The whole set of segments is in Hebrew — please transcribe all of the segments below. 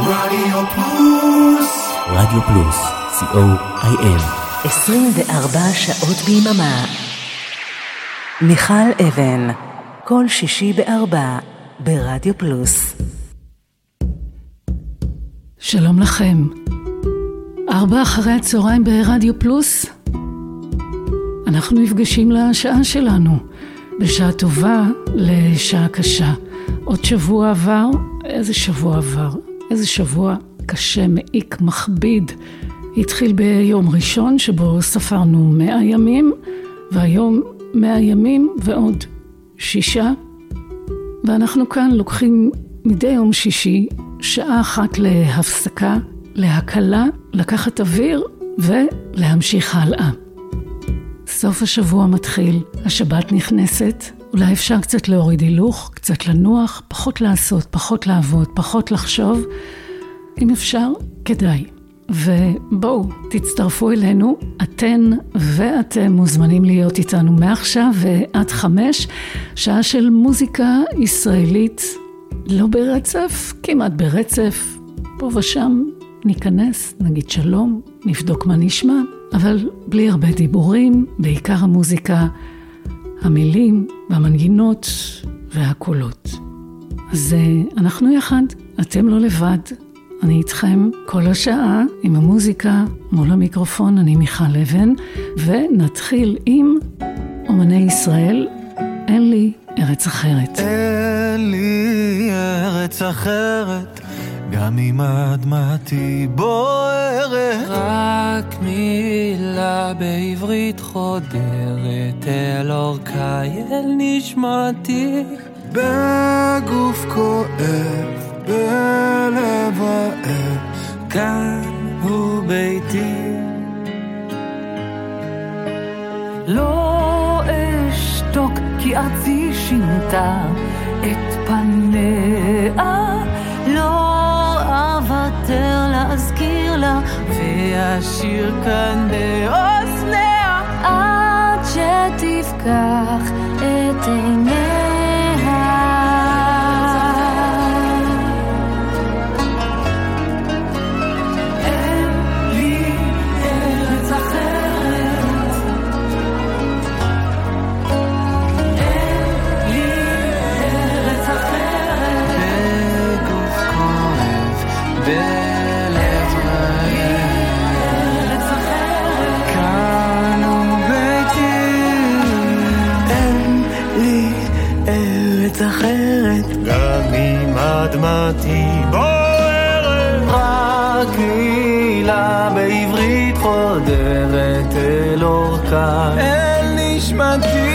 רדיו פלוס. רדיו פלוס, co.il 24 שעות ביממה. מיכל אבן, כל שישי בארבע, ברדיו פלוס. שלום לכם. ארבע אחרי הצהריים ברדיו פלוס. אנחנו נפגשים לשעה שלנו, בשעה טובה לשעה קשה. עוד שבוע עבר, איזה שבוע עבר? איזה שבוע קשה, מעיק, מכביד. התחיל ביום ראשון שבו ספרנו מאה ימים, והיום מאה ימים ועוד שישה. ואנחנו כאן לוקחים מדי יום שישי שעה אחת להפסקה, להקלה, לקחת אוויר ולהמשיך הלאה. סוף השבוע מתחיל, השבת נכנסת, אולי אפשר קצת להוריד הילוך, קצת לנוח, פחות לעשות, פחות לעבוד, פחות לחשוב. אם אפשר, כדאי. ובואו, תצטרפו אלינו, אתן ואתם מוזמנים להיות איתנו מעכשיו ועד חמש, שעה של מוזיקה ישראלית, לא ברצף, כמעט ברצף, פה ושם ניכנס, נגיד שלום, נבדוק מה נשמע, אבל בלי הרבה דיבורים, בעיקר המוזיקה, המילים והמנגינות והקולות. אז אנחנו יחד, אתם לא לבד, אני איתכם כל השעה עם המוזיקה מול המיקרופון, אני מיכל אבן, ונתחיל עם אומני ישראל, אין לי ארץ אחרת. אין לי ארץ אחרת, גם אם אדמתי בוערת. רק מילה בעברית חודרת אל אורכי, אל נשמתי. בגוף כואב, בלב האב, כאן הוא ביתי. לא אשתוק כי ארצי שינתה את פניה, ואשיר כאן באוזניה, עד שתפקח את עיניה. אדמתי בוערת. רק מילה בעברית חודרת אל אורכה. אל נשמתי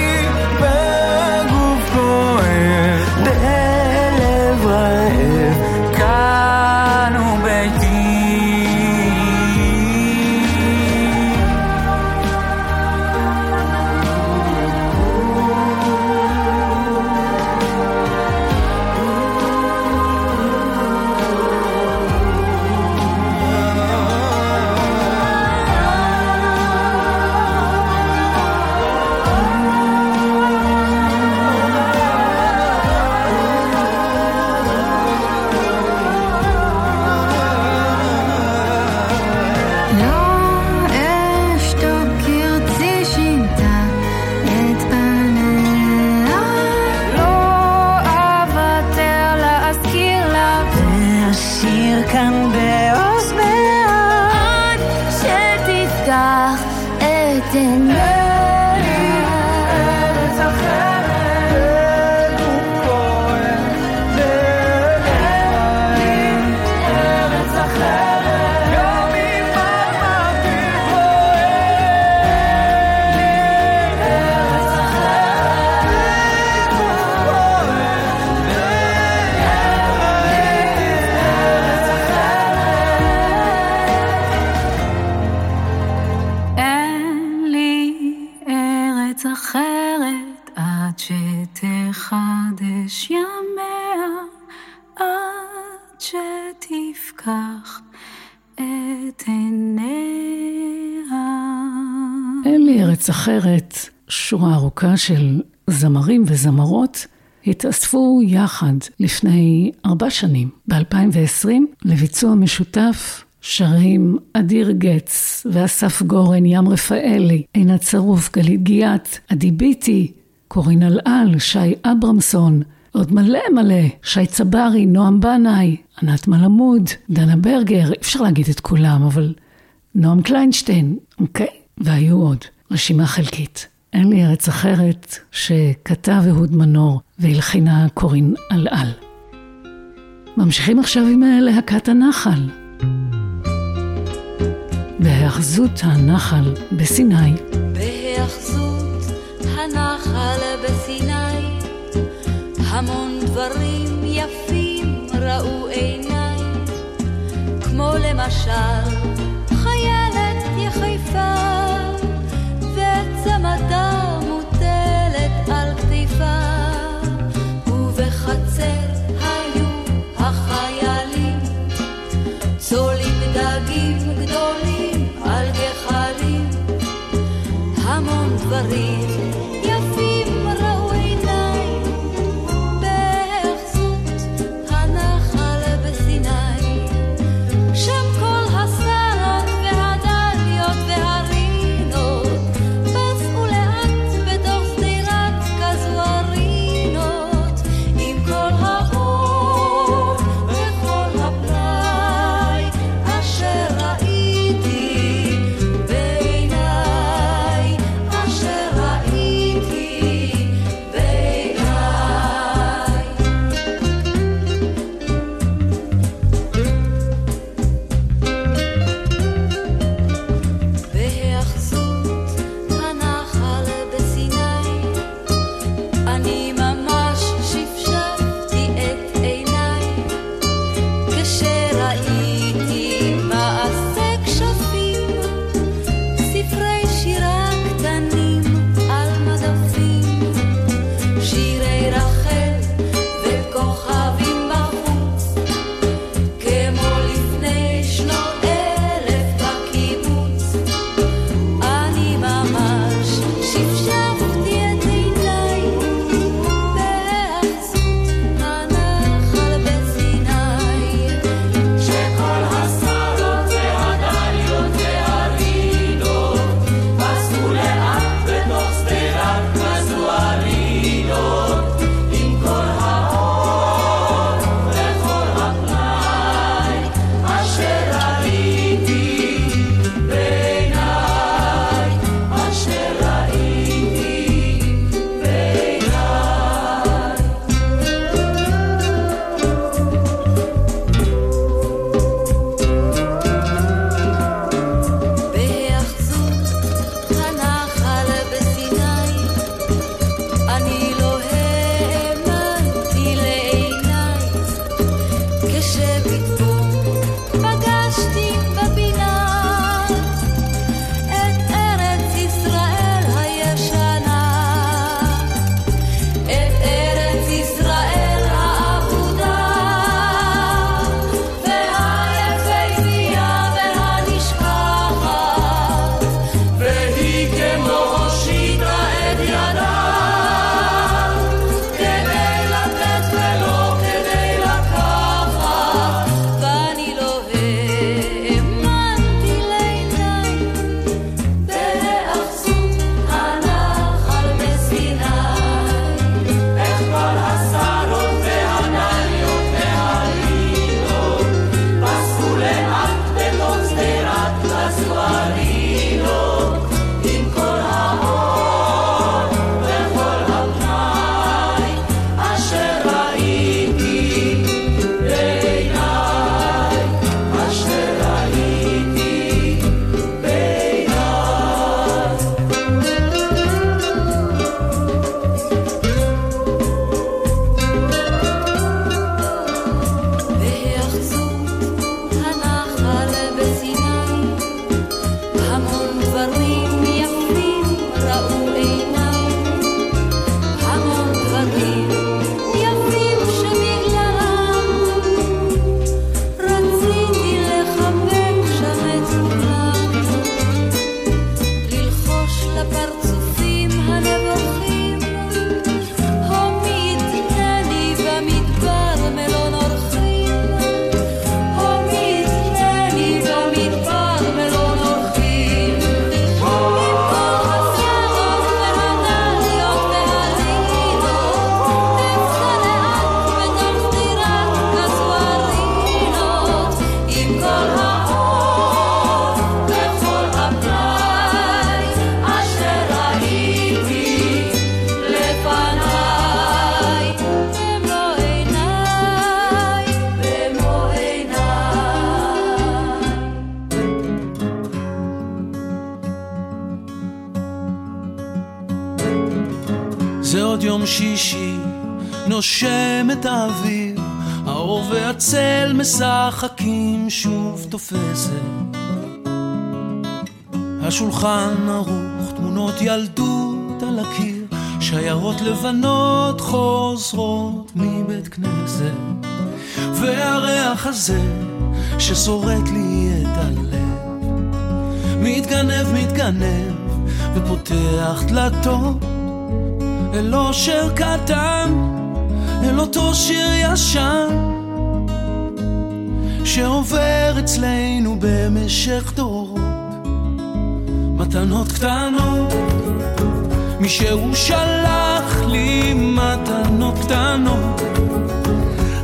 אחרת, שורה ארוכה של זמרים וזמרות התאספו יחד לפני ארבע שנים, ב-2020, לביצוע משותף שרים אדיר גץ ואסף גורן, ים רפאלי, עינת צרוף, גלית גיאת, עדי ביטי, קורין אלעל, שי אברמסון, עוד מלא מלא, שי צברי, נועם בנאי, ענת מלמוד, דנה ברגר, אי אפשר להגיד את כולם, אבל נועם קליינשטיין, אוקיי? והיו עוד, רשימה חלקית. אין לי ארץ אחרת שכתב אהוד מנור והלחינה קורין אלעל. ממשיכים עכשיו עם להקת הנחל. בהאחזות הנחל בסיני. בהאחזות הנחל בסיני, המון דברים יפים ראו עיניי, כמו למשל תופסת. השולחן ערוך, תמונות ילדות על הקיר, שיירות לבנות חוזרות מבית כנסת. והריח הזה ששורט לי את הלב, מתגנב, מתגנב, ופותח דלתות אל אושר קטן, אל אותו שיר ישן, שעובר אצלנו במשך דורות. מתנות קטנות, מישהו שלח לי מתנות קטנות,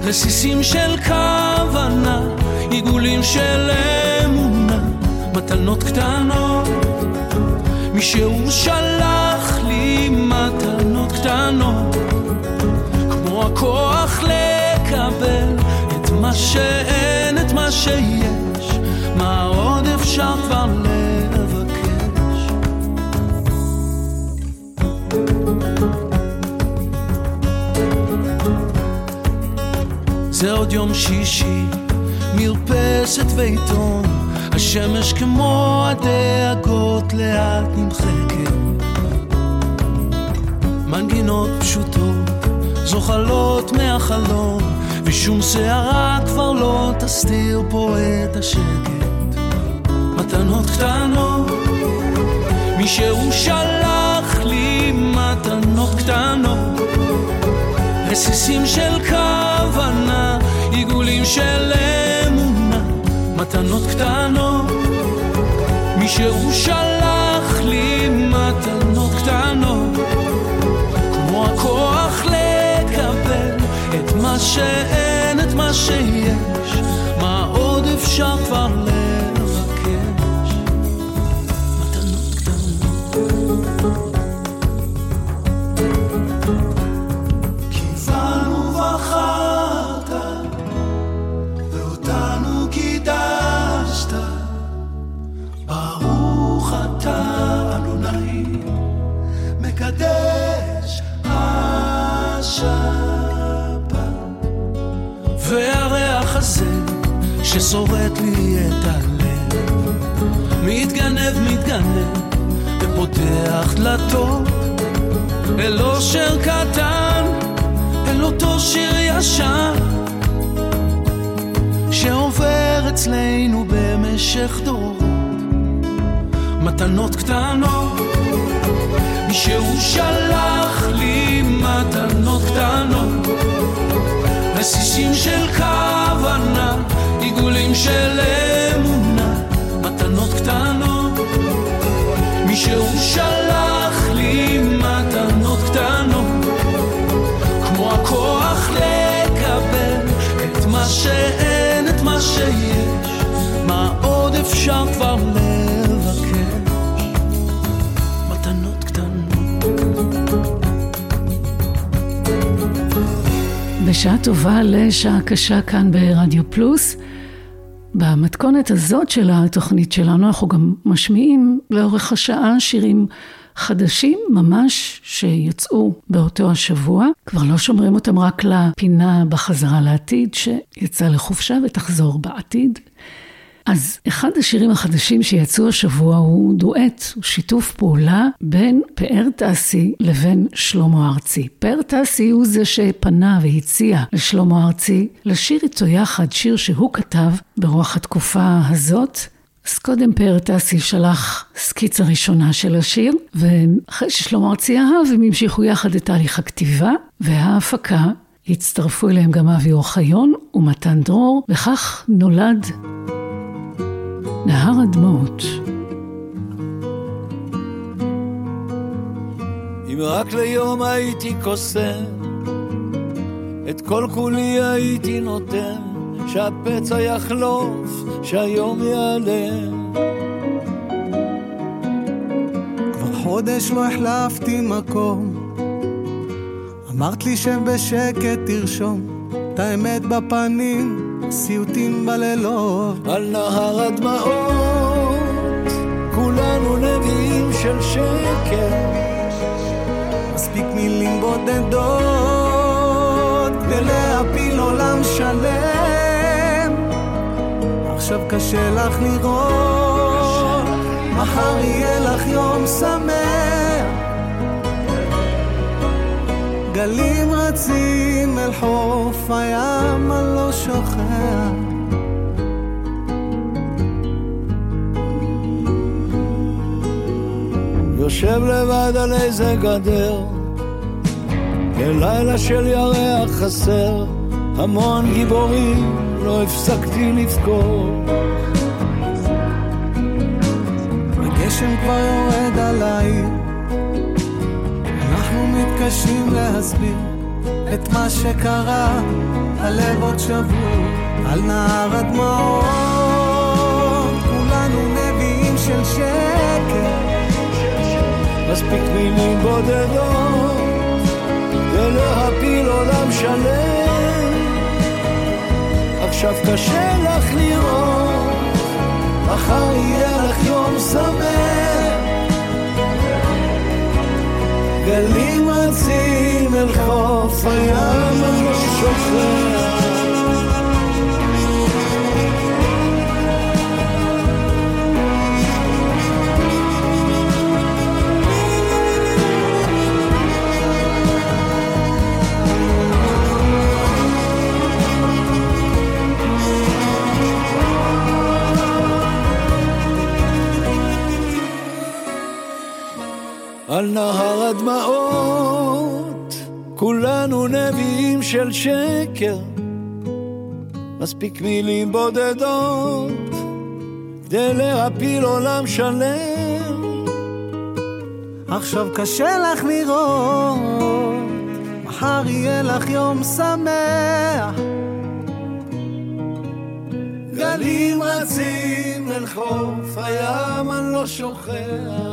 רסיסים של כוונה, עיגולים של אמונה, מתנות קטנות, מישהו שלח לי מתנות קטנות, כמו את מה שאין, את מה שיש, מה עוד אפשר כבר לבקש. זה עוד יום שישי, מרפסת ועיתון, השמש כמו הדאגות לאט נמחקת. מנגינות פשוטות זוחלות מהחלום, ושום שערה כבר לא תסתיר פה את השקט. מתנות קטנות, מישהו שלח לי מתנות קטנות, רסיסים של כוונה, עיגולים של אמונה, מתנות קטנות, מישהו שלח לי את מה שאין, את מה שיש, מה עוד אפשר כבר לבקש? מתנות קטנות. קיוונו ובחרת, ואותנו קידשת, ברוך אתה אדוני. מקדש השבת. הזה ששורט לי את הלב, מתגנב, מתגנב, ופותח דלתות אל אושר קטן, אל אותו שיר ישן, שעובר אצלנו במשך דורות, מתנות קטנות. מישהו שלח לי מתנות קטנות, רסיסים של כוונה, עיגולים של אמונה, מתנות קטנות. מישהו שלח לי מתנות קטנות, כמו הכוח לקבל את מה שאין, את מה שיש, מה עוד אפשר כבר לבקש? בשעה טובה לשעה קשה כאן ברדיו פלוס. במתכונת הזאת של התוכנית שלנו אנחנו גם משמיעים לאורך השעה שירים חדשים ממש שיצאו באותו השבוע. כבר לא שומרים אותם רק לפינה בחזרה לעתיד שיצא לחופשה ותחזור בעתיד. אז אחד השירים החדשים שיצאו השבוע הוא דואט, הוא שיתוף פעולה בין פאר טסי לבין שלמה ארצי. פאר טסי הוא זה שפנה והציע לשלמה ארצי לשיר איתו יחד שיר שהוא כתב ברוח התקופה הזאת. אז קודם פאר טסי שלח סקיצה ראשונה של השיר, ואחרי ששלמה ארצי אהב, הם המשיכו יחד את תהליך הכתיבה וההפקה. הצטרפו אליהם גם אבי אוחיון ומתן דרור, וכך נולד נהר הדמעות. אם רק ליום הייתי קוסם, את כל כולי הייתי נותן, שהפצע יחלוף, שהיום ייעלם. כבר חודש לא החלפתי מקום, אמרת לי שבשקט תרשום את האמת בפנים. סיוטים בלילות. על נהר הדמעות, כולנו נביאים של שקר. מספיק מילים בודדות כדי להפיל עולם שלם. עכשיו קשה לך לראות, מחר יהיה לך יום שמח. גלים רצים אל חוף הים, אני לא שוכח. יושב לבד על איזה גדר, בלילה של ירח חסר, המון גיבורים לא הפסקתי לבכור. הגשם כבר יורד עליי, אנחנו מתקשים להסביר את מה שקרה, הלב עוד שבור על נהר הדמעות, כולנו נביאים של שקר. מספיק מילים בודדות ולהפיל עולם שלם. עכשיו קשה לך לראות, מחר יהיה לך יום שמח. גלים רצים אל חוף הים, שקר, מספיק מילים בודדות כדי להפיל עולם שלם. עכשיו קשה לך לראות, מחר יהיה לך יום שמח. גלים רצים אל חוף הים, אני לא שוכח.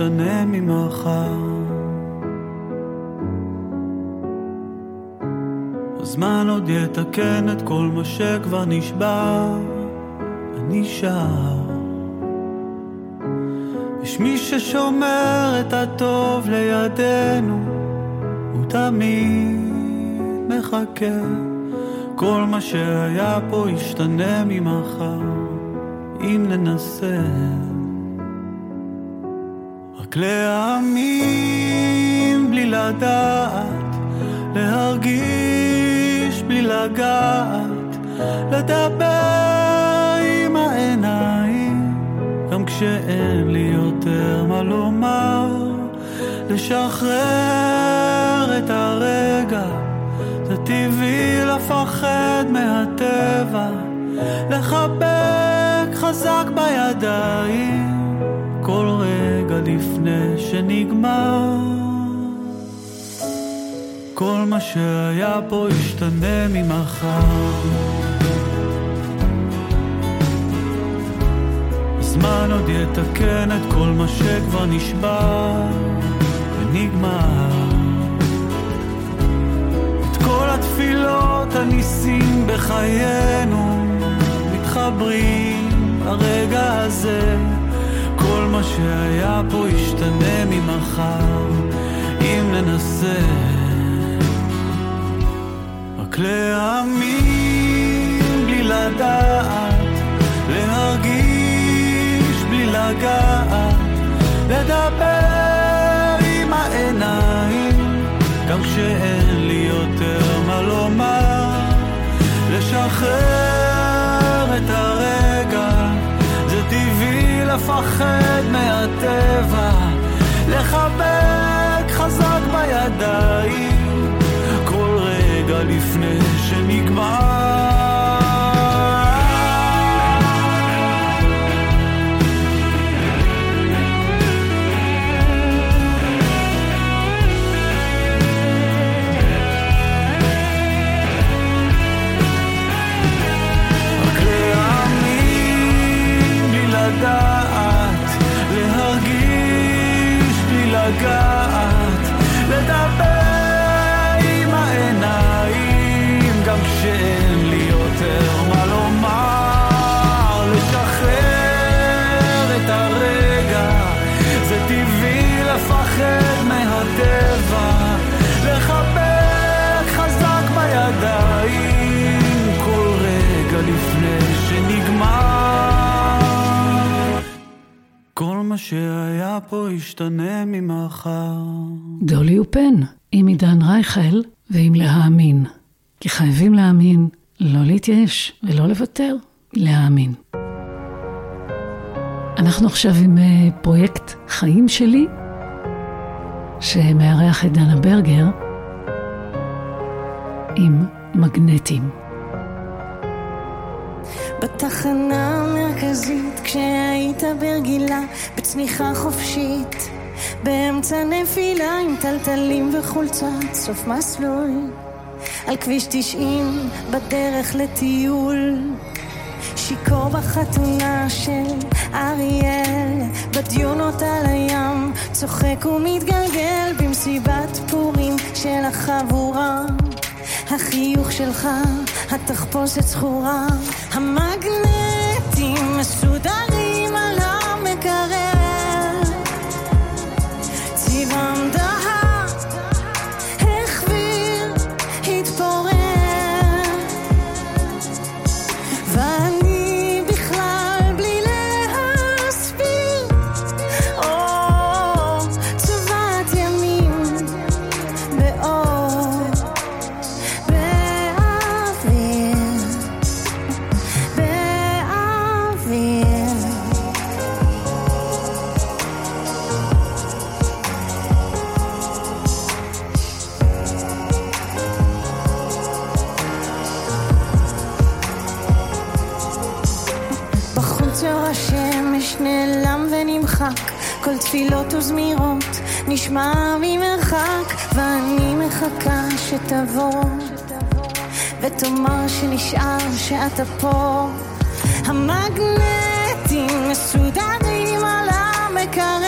פה ישתנה ממחר. הזמן עוד יתקן את כל מה שכבר נשבר, אני שר. יש מי ששומר את הטוב לידינו, הוא תמיד מחכה. כל מה שהיה פה ישתנה ממחר, אם ננסה. רק להאמין בלי לדעת, להרגיש בלי לגעת, לדבר עם העיניים, גם כשאין לי יותר מה לומר, לשחרר את הרגע, זה טבעי לפחד מהטבע, לחבק חזק בידיים. לפני שנגמר. כל מה שהיה פה ישתנה ממחר. הזמן עוד יתקן את כל מה שכבר נשבר ונגמר. את כל התפילות, הניסים בחיינו מתחברים הרגע הזה. כל מה שהיה פה ישתנה ממחר, אם ננסה. רק להאמין בלי לדעת, להרגיש בלי לגעת, לדבר עם העיניים, גם כשאין לי יותר מה לומר, לשחרר לפחד מהטבע, לחבק חזק בידיים, כל רגע לפני שנגמר. מה שהיה פה ישתנה ממחר. דולי ופן, עם עידן רייכל ועם להאמין. כי חייבים להאמין, לא להתייאש ולא לוותר, להאמין. אנחנו עכשיו עם אה, פרויקט חיים שלי, שמארח את דנה ברגר, עם מגנטים. בתחנה המרכזית כשהיית ברגילה בצניחה חופשית באמצע נפילה עם טלטלים וחולצת סוף מסלול על כביש 90 בדרך לטיול. שיכור בחתונה של אריאל בדיונות על הים צוחק ומתגלגל במסיבת פורים של החבורה. החיוך שלך, התחפושת זכורה, המגנטים נשמע ממרחק, ואני מחכה שתבוא. ותאמר שנשאר שאתה פה. המגנטים מסודרים על רדיו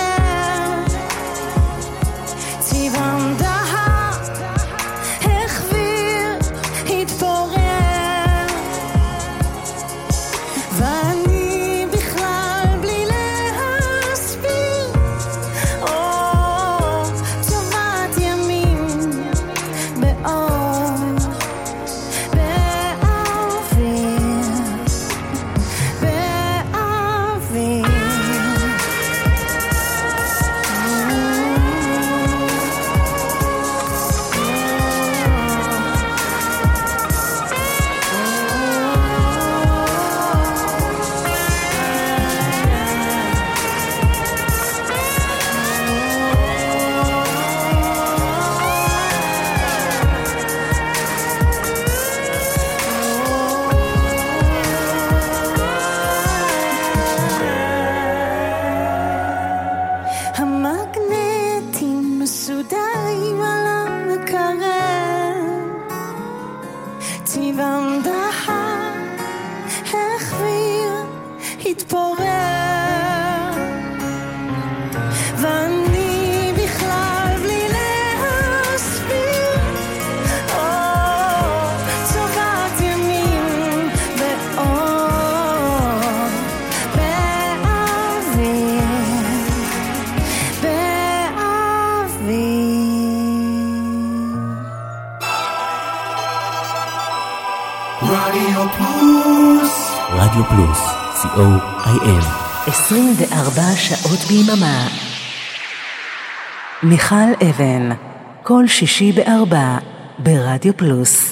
שעות ביממה. מיכל אבן, כל שישי בארבע, ברדיו פלוס.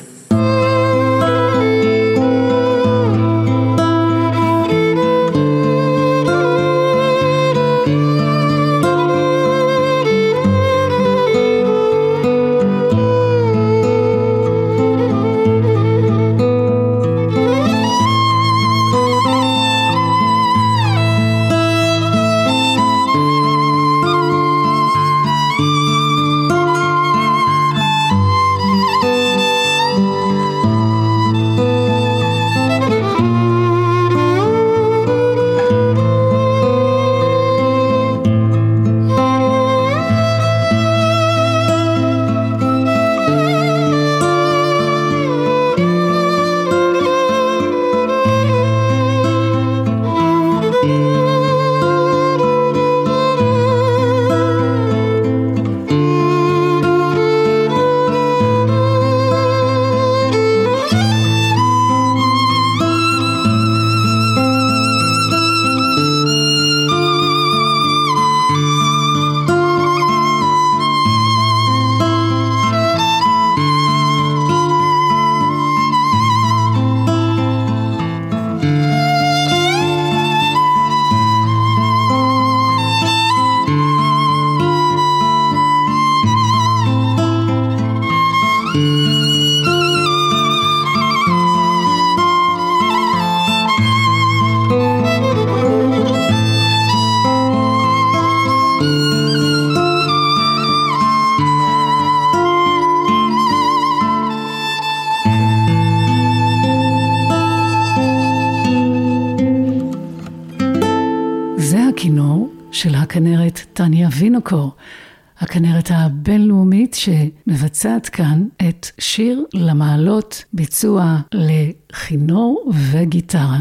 שמבצעת כאן את שיר למעלות, ביצוע לכינור וגיטרה.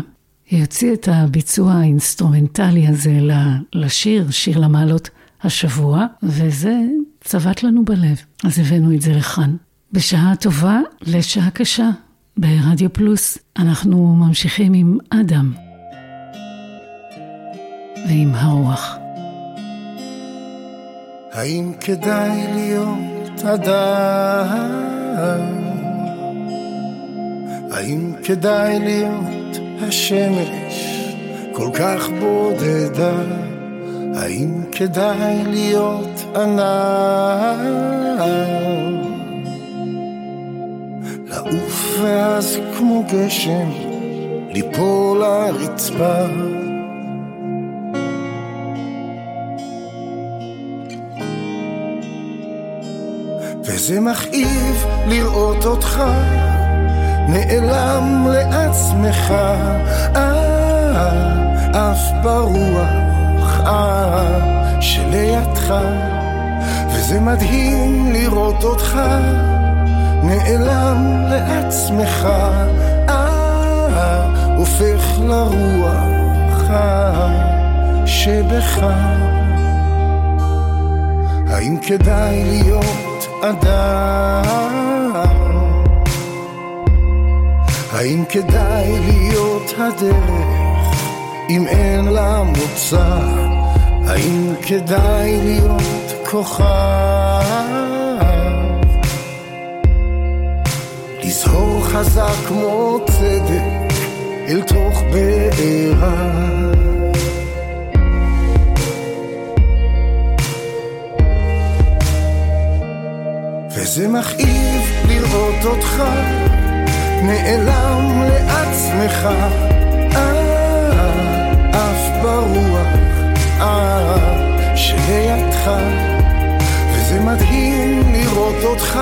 היא הוציאה את הביצוע האינסטרומנטלי הזה לשיר, שיר למעלות השבוע, וזה צבט לנו בלב, אז הבאנו את זה לכאן. בשעה טובה לשעה קשה, ברדיו פלוס, אנחנו ממשיכים עם אדם ועם הרוח. האם כדאי להיות אדם? האם כדאי להיות השמש כל כך בודדה? האם כדאי להיות ענן? לעוף ואז כמו גשם ליפול לרצפה וזה מכאיב לראות אותך. נעלם לעצמך, אה, אף ברוח, אה, שלידך, וזה מדהים לראות אותך. נעלם לעצמך, אה, הופך לרוח, אה, שבך. האם כדאי להיות אדם האם כדאי להיות הדרך אם אין לה מוצא? האם כדאי להיות כוכב? לזהור חזק כמו צדק אל תוך בעירה וזה מכאיב לראות אותך. נעלם לעצמך, אה, אף ברוח, אה, שלידך, וזה מדהים לראות אותך.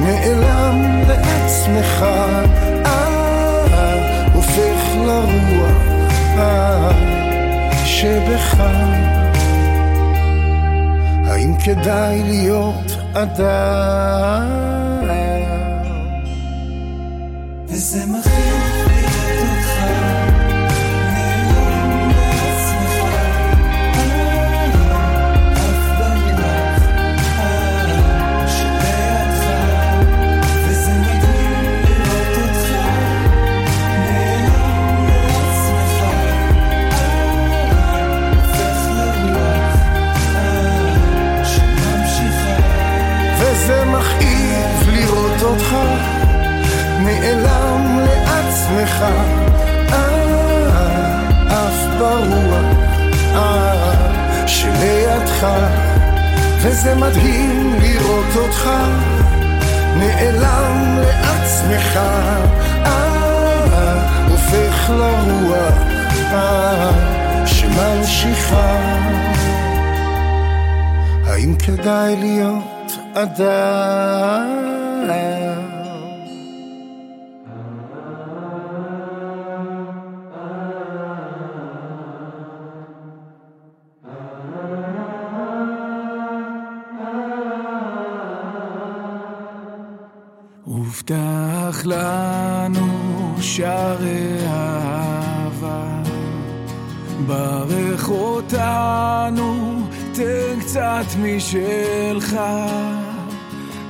נעלם לעצמך, אה, הופך לרוח, אה שבך. האם כדאי להיות אדם? וזה מכאיב לעצמך אה, עף ברוח אה, שלידך. וזה מדהים לראות אותך נעלם לעצמך. אה, הופך לרוח שממשיכה. האם כדאי להיות אדם הובטח לנו שערי אהבה, ברך אותנו, תן קצת משלך.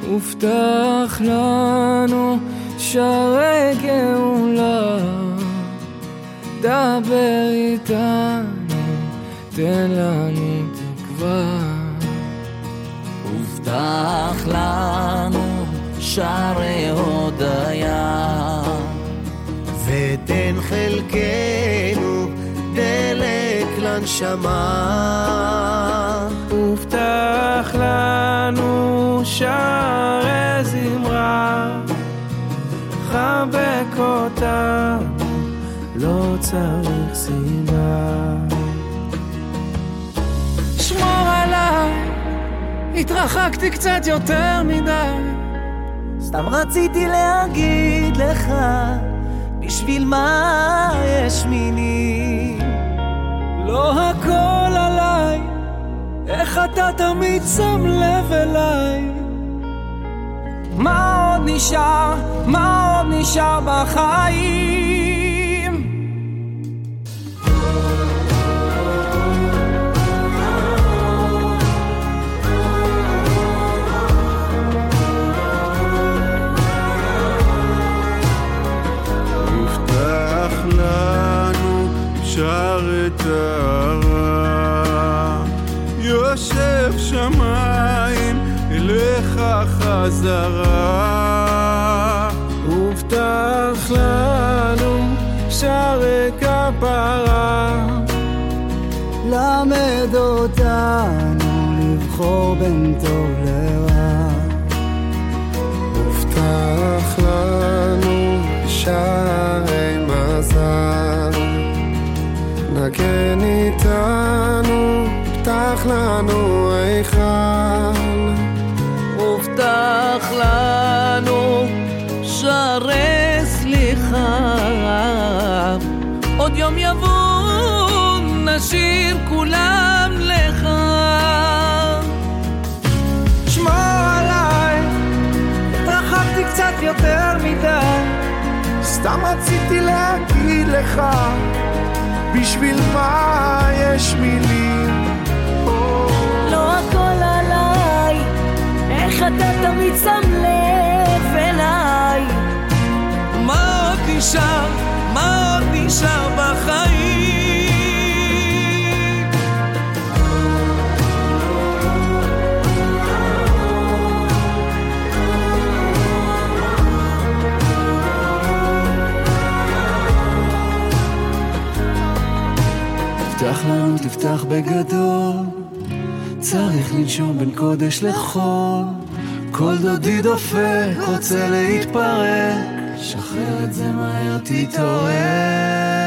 הובטח לנו שערי גאולה, דבר איתנו, תן לנו תקווה. הובטח לנו שערי הודיה, ותן חלקנו דלק לנשמה. הובטח לנו שערי זמרה, חבק אותנו, לא צריך סיבה. שמור עליי, התרחקתי קצת יותר מדי. סתם רציתי להגיד לך, בשביל מה יש מילים? לא הכל עליי, איך אתה תמיד שם לב אליי? מה עוד נשאר, מה עוד נשאר בחיים? הרע, יושב שמיים אליך חזרה. הובטח לנו שערי כפרה, למד אותנו לבחור בין טוב לרע. לנו היכל. הובטח לנו שערי סליחה, עוד יום יבוא נשאיר כולם לך. שמור עליי, התרחקתי קצת יותר מדי, סתם רציתי להגיד לך בשביל מה יש מילים? איך אתה תמיד שם לב אליי? מה עוד נשאר, מה עוד נשאר בחיים? תפתח לנו, תפתח בגדול. צריך לנשום בין קודש לחול. כל דודי דופק, רוצה להתפרק. שחרר את זה מהר, תתעורר.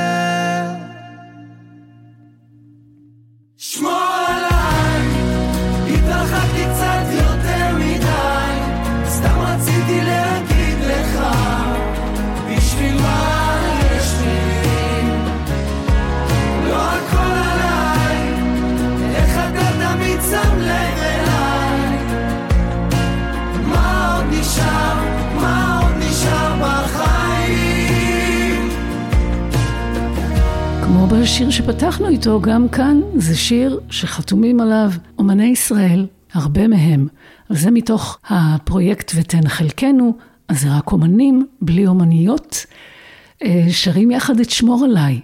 בשיר שפתחנו איתו, גם כאן זה שיר שחתומים עליו אומני ישראל, הרבה מהם. וזה מתוך הפרויקט ותן חלקנו, אז זה רק אומנים, בלי אומניות, אה, שרים יחד את שמור עליי.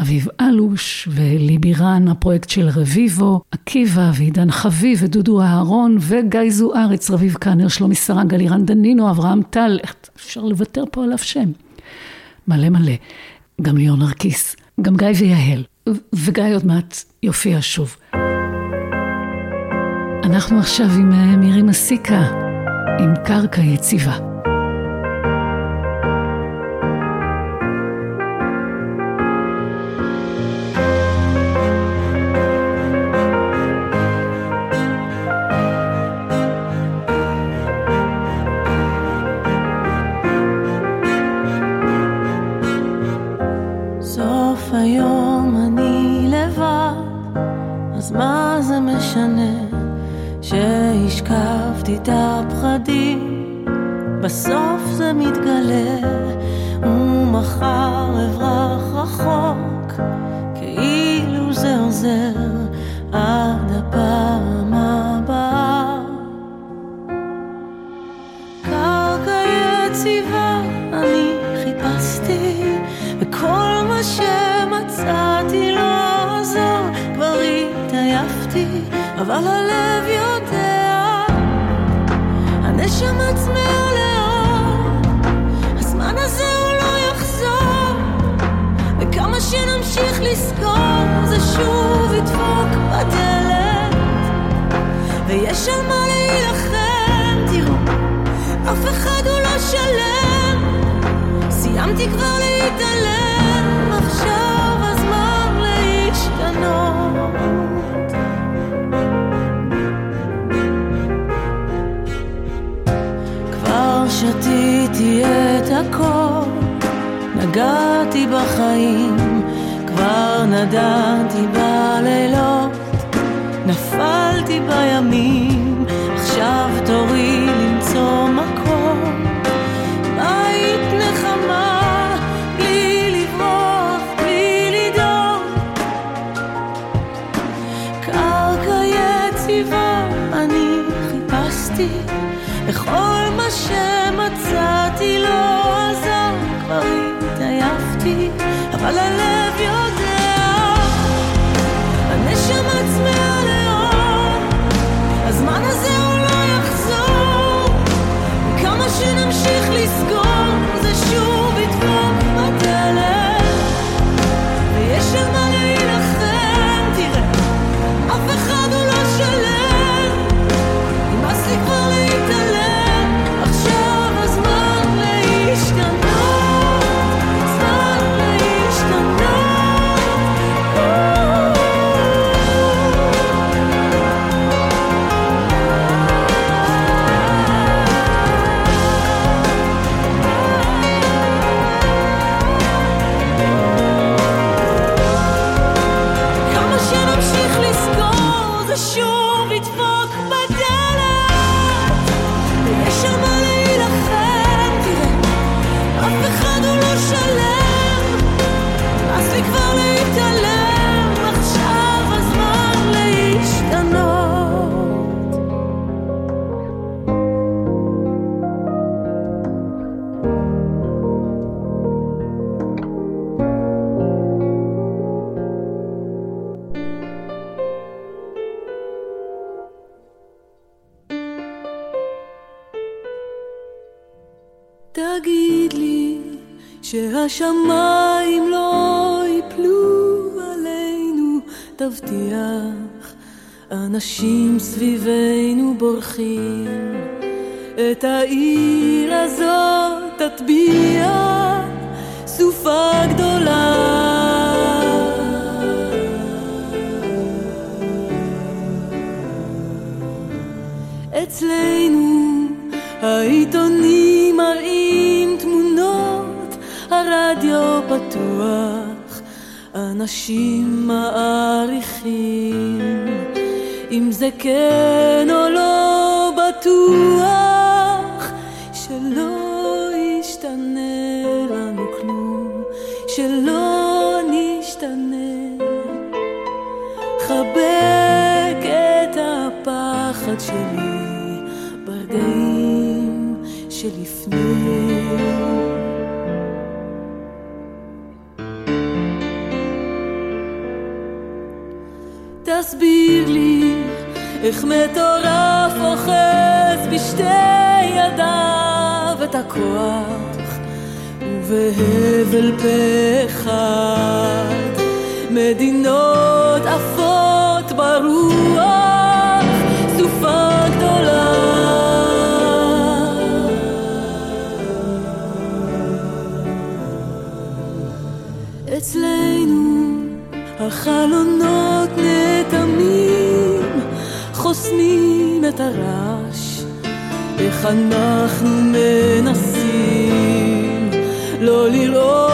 אביב אלוש וליבי רן, הפרויקט של רביבו, עקיבא ועידן חביב ודודו אהרון וגיא זוארץ, רביב קאנר, שלומי סרג, אלירן דנינו, אברהם טל, אפשר לוותר פה על אף שם? מלא מלא. גם ליאון נרקיס, גם גיא ויהל, וגיא עוד מעט יופיע שוב. אנחנו עכשיו עם אה, מירי מסיקה, עם קרקע יציבה. את הפחדים, בסוף זה מתגלה, ומחר אברח רחוק, כאילו זה עוזר עד הפעם הבאה. קרקע יציבה אני חיפשתי, וכל מה שמצאתי אבל הלב יודע הנשמה צמאה לאור, הזמן הזה הוא לא יחזור, וכמה שנמשיך לזכור, זה שוב ידפוק בדלת, ויש על מה להילחם, תראו, אף אחד הוא לא שלם, סיימתי כבר להתעלם, נגעתי בחיים, כבר נדעתי בלילות, שהשמיים לא יפלו עלינו, תבטיח, אנשים סביבנו בורחים, את העיר הזאת תטביע סופה גדולה. אצלנו העיתונים פתוח, אנשים מעריכים, אם זה כן או לא בטוח, תסביר לי איך מטורף אוחז בשתי ידיו את הכוח ובהבל פה אחד מדינות עפות ברוח סופה גדולה. אצלנו החלונות חוסמים את הרעש איך אנחנו מנסים לא לראות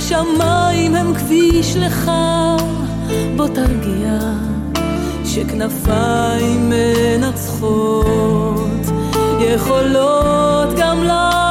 שהשמיים הם כביש לך, בוא תרגיע שכנפיים מנצחות. יכולות גם להרקיע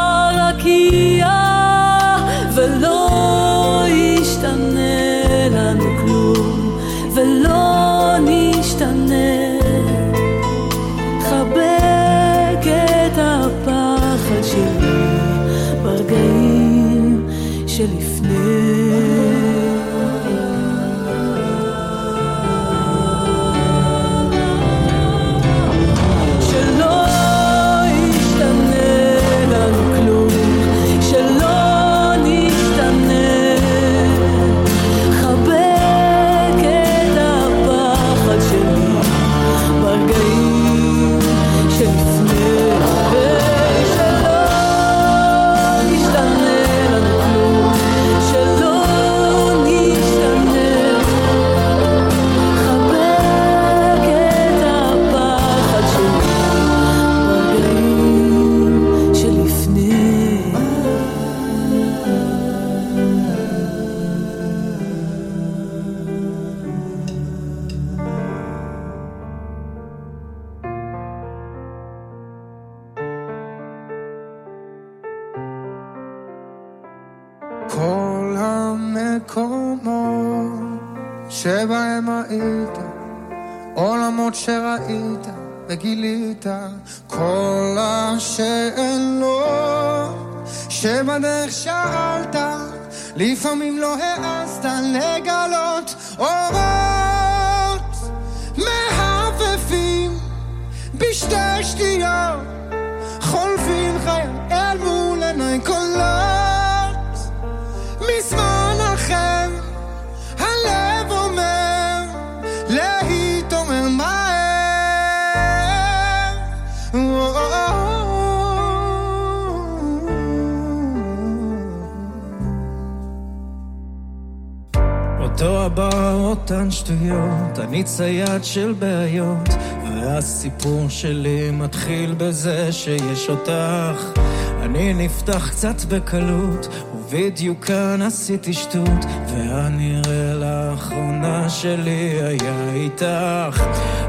של בעיות, והסיפור שלי מתחיל בזה שיש אותך. אני נפתח קצת בקלות, ובדיוק כאן עשיתי שטות, והנראה לאחרונה שלי היה איתך.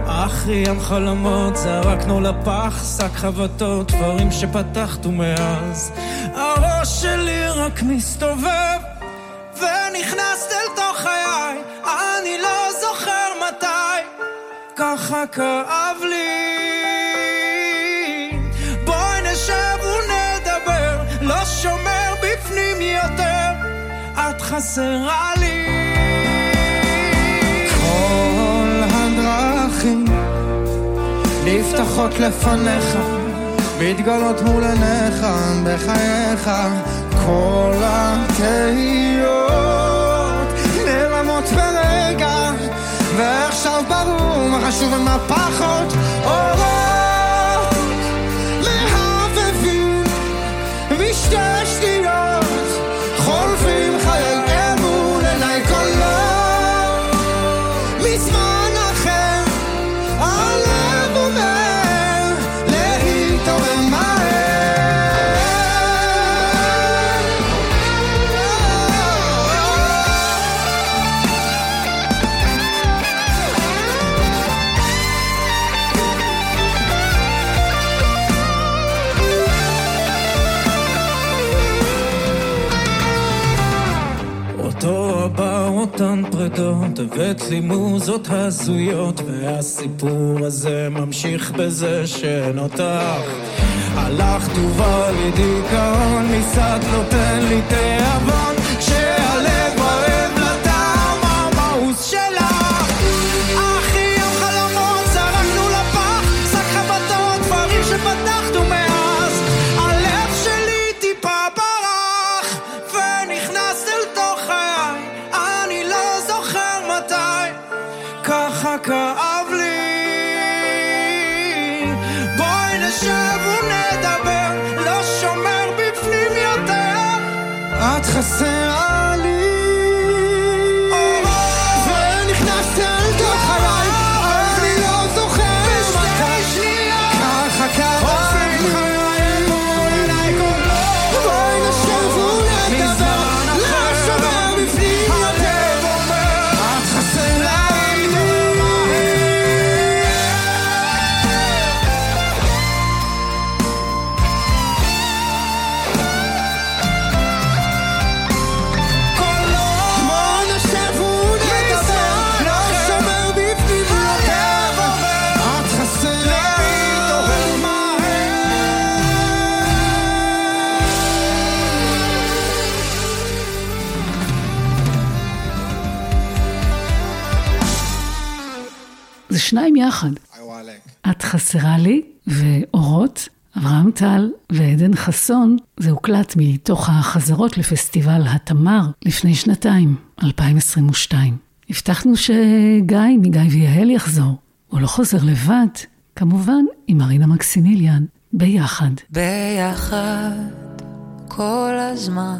אך ים חלומות זרקנו לפח, שק חבטות, דברים שפתחת ומאז. הראש שלי רק מסתובב, ככה כאב לי. בואי נשב ונדבר, לא שומר בפנים יותר, את חסרה לי. כל הדרכים נפתחות לפניך, מתגלות מול עיניך, בחייך, כל התהיות ועכשיו ברור מה חשוב ומה פחות, אורות מהבהבים בשתי הבאת לי מוזות הזויות, והסיפור הזה ממשיך בזה שנותח. הלכת ובא לי דיכאון, ניסת נותן לי תיאבון, את חסרה חסרה לי, ואורות, אברהם טל ועדן חסון, זה הוקלט מתוך החזרות לפסטיבל התמר לפני שנתיים, 2022. הבטחנו שגיא מגיא ויהל יחזור. הוא לא חוזר לבד, כמובן עם מרינה מקסימיליאן, ביחד. ביחד כל הזמן.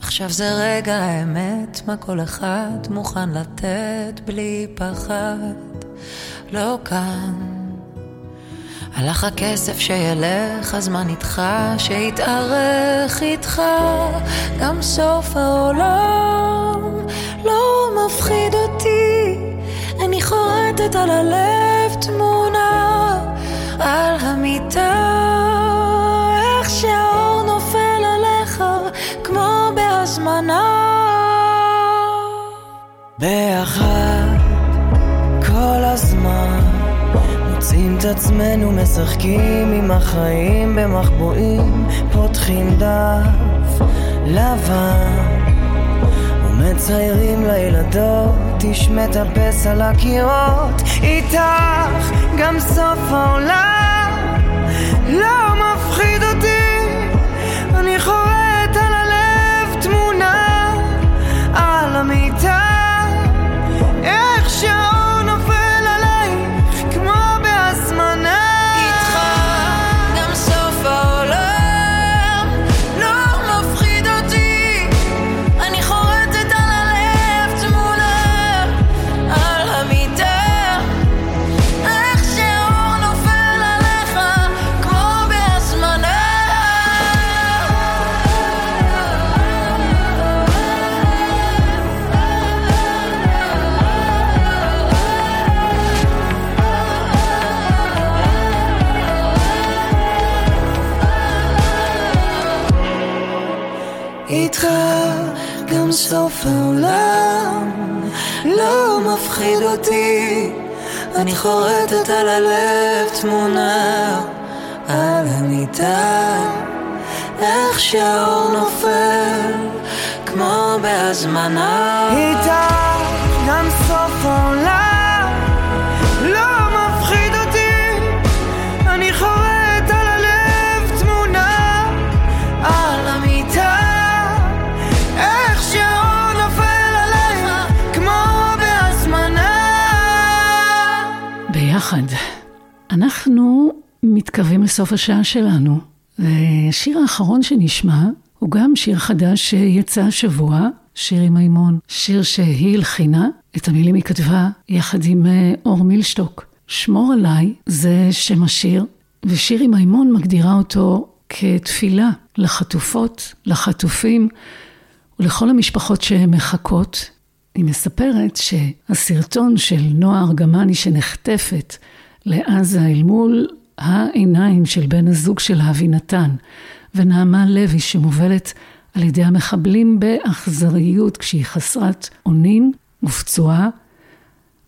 עכשיו זה רגע האמת, מה כל אחד מוכן לתת בלי פחד. לא כאן. הלך הכסף שילך, הזמן איתך, שיתארך איתך. גם סוף העולם לא מפחיד אותי. אני חורטת על הלב תמונה על המיטה. איך שהאור נופל עליך כמו בהזמנה. ביחד כל הזמן מוצאים את עצמנו משחקים עם החיים במחבואים פותחים דף לבן ומציירים לילדות איש מטפס על הקירות איתך גם סוף העולם. לא מפחיד אותי. אני חורטת על הלב תמונה על המיטה. איך שהאור נופל כמו בהזמנה. איתך גם סוף העולם ביחד. אנחנו מתקרבים לסוף השעה שלנו, והשיר האחרון שנשמע הוא גם שיר חדש שיצא השבוע, שיר עם מימון, שיר שהיא הלחינה, את המילים היא כתבה יחד עם אה, אור מילשטוק. שמור עליי זה שם השיר, ושיר עם מימון מגדירה אותו כתפילה לחטופות, לחטופים ולכל המשפחות שמחכות. היא מספרת שהסרטון של נועה ארגמני שנחטפת לעזה אל מול העיניים של בן הזוג של אבי נתן, ונעמה לוי שמובלת על ידי המחבלים באכזריות כשהיא חסרת אונים ופצועה,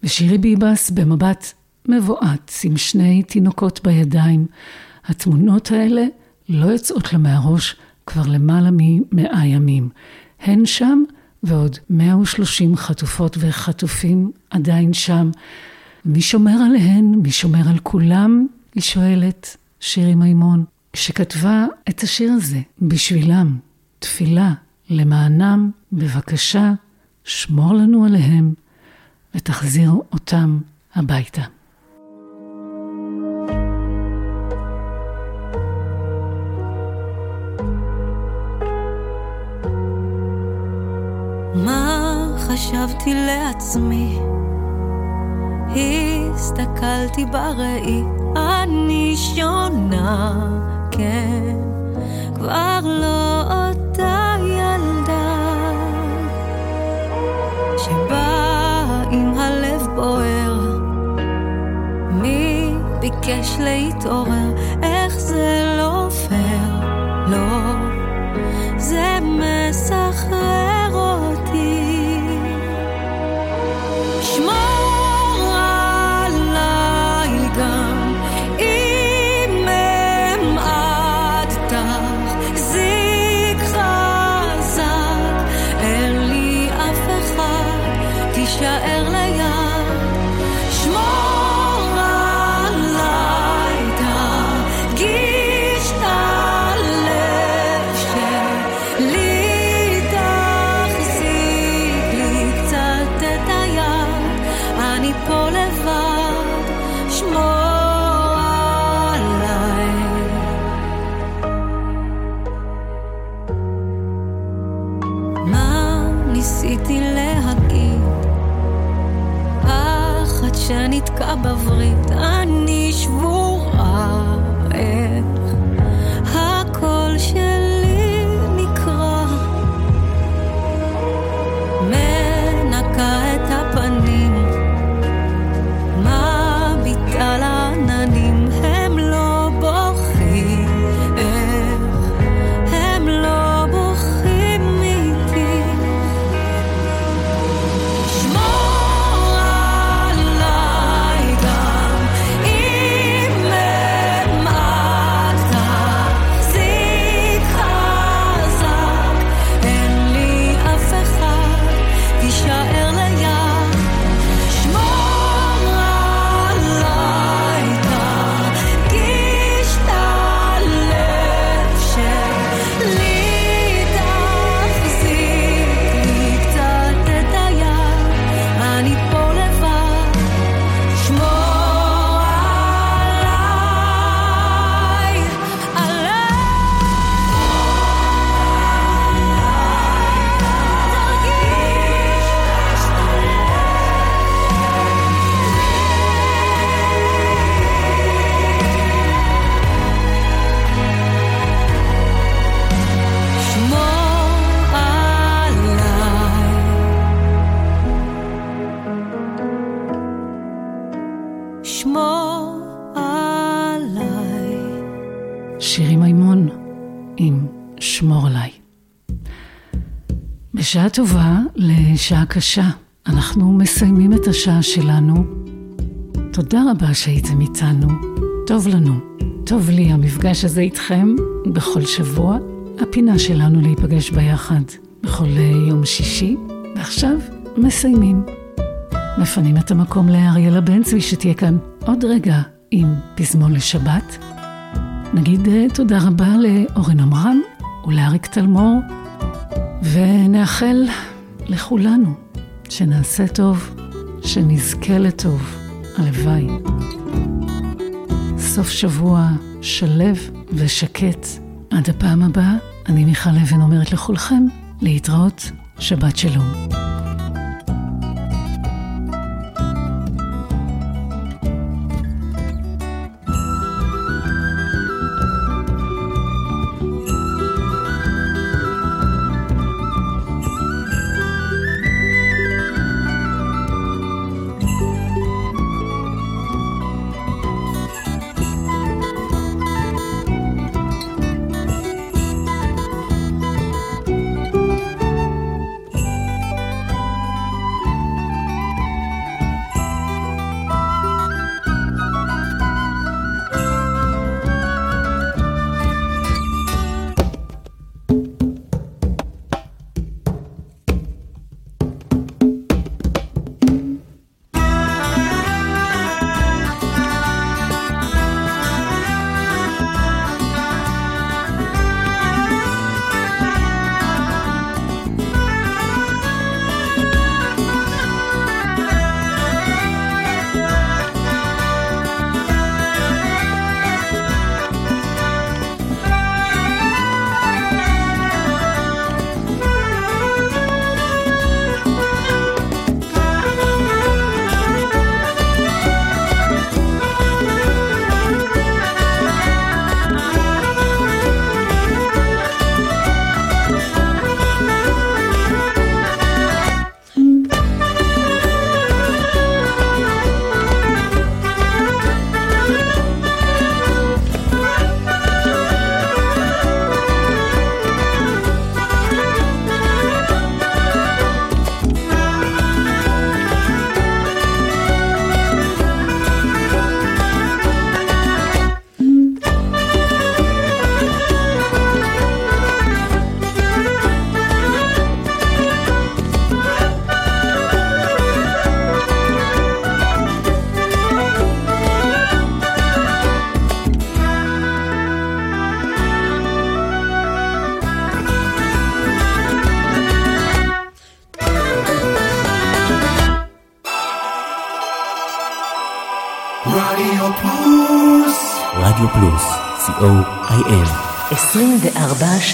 ושירי ביבס במבט מבועת עם שני תינוקות בידיים. התמונות האלה לא יוצאות לה מהראש כבר למעלה ממאה ימים. הן שם ועוד 130 חטופות וחטופים עדיין שם. מי שומר עליהן? מי שומר על כולם? היא שואלת, שירי מימון, שכתבה את השיר הזה בשבילם, תפילה למענם, בבקשה, שמור לנו עליהם ותחזיר אותם הביתה. מה חשבתי לעצמי? הסתכלתי בראי, אני שונה, כן, כבר לא אותה ילדה שבאה עם הלב בוער. מי ביקש להתעורר? איך זה לא פייר? לא, זה מסחרר Russia בברית, בשעה טובה לשעה קשה, אנחנו מסיימים את השעה שלנו. תודה רבה שהייתם איתנו, טוב לנו, טוב לי המפגש הזה איתכם. בכל שבוע, הפינה שלנו להיפגש ביחד. בכל יום שישי, ועכשיו מסיימים. מפנים את המקום לאריאלה בן צבי שתהיה כאן עוד רגע עם פזמון לשבת. נגיד אה, תודה רבה לאורן עמרם ולאריק תלמור, ונאחל לכולנו שנעשה טוב, שנזכה לטוב, הלוואי. סוף שבוע שלב ושקט. עד הפעם הבאה, אני מיכל אבן אומרת לכולכם להתראות, שבת שלום.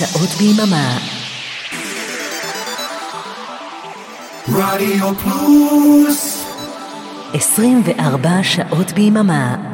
שעות ביממה. רדיו פלוס 24 שעות ביממה.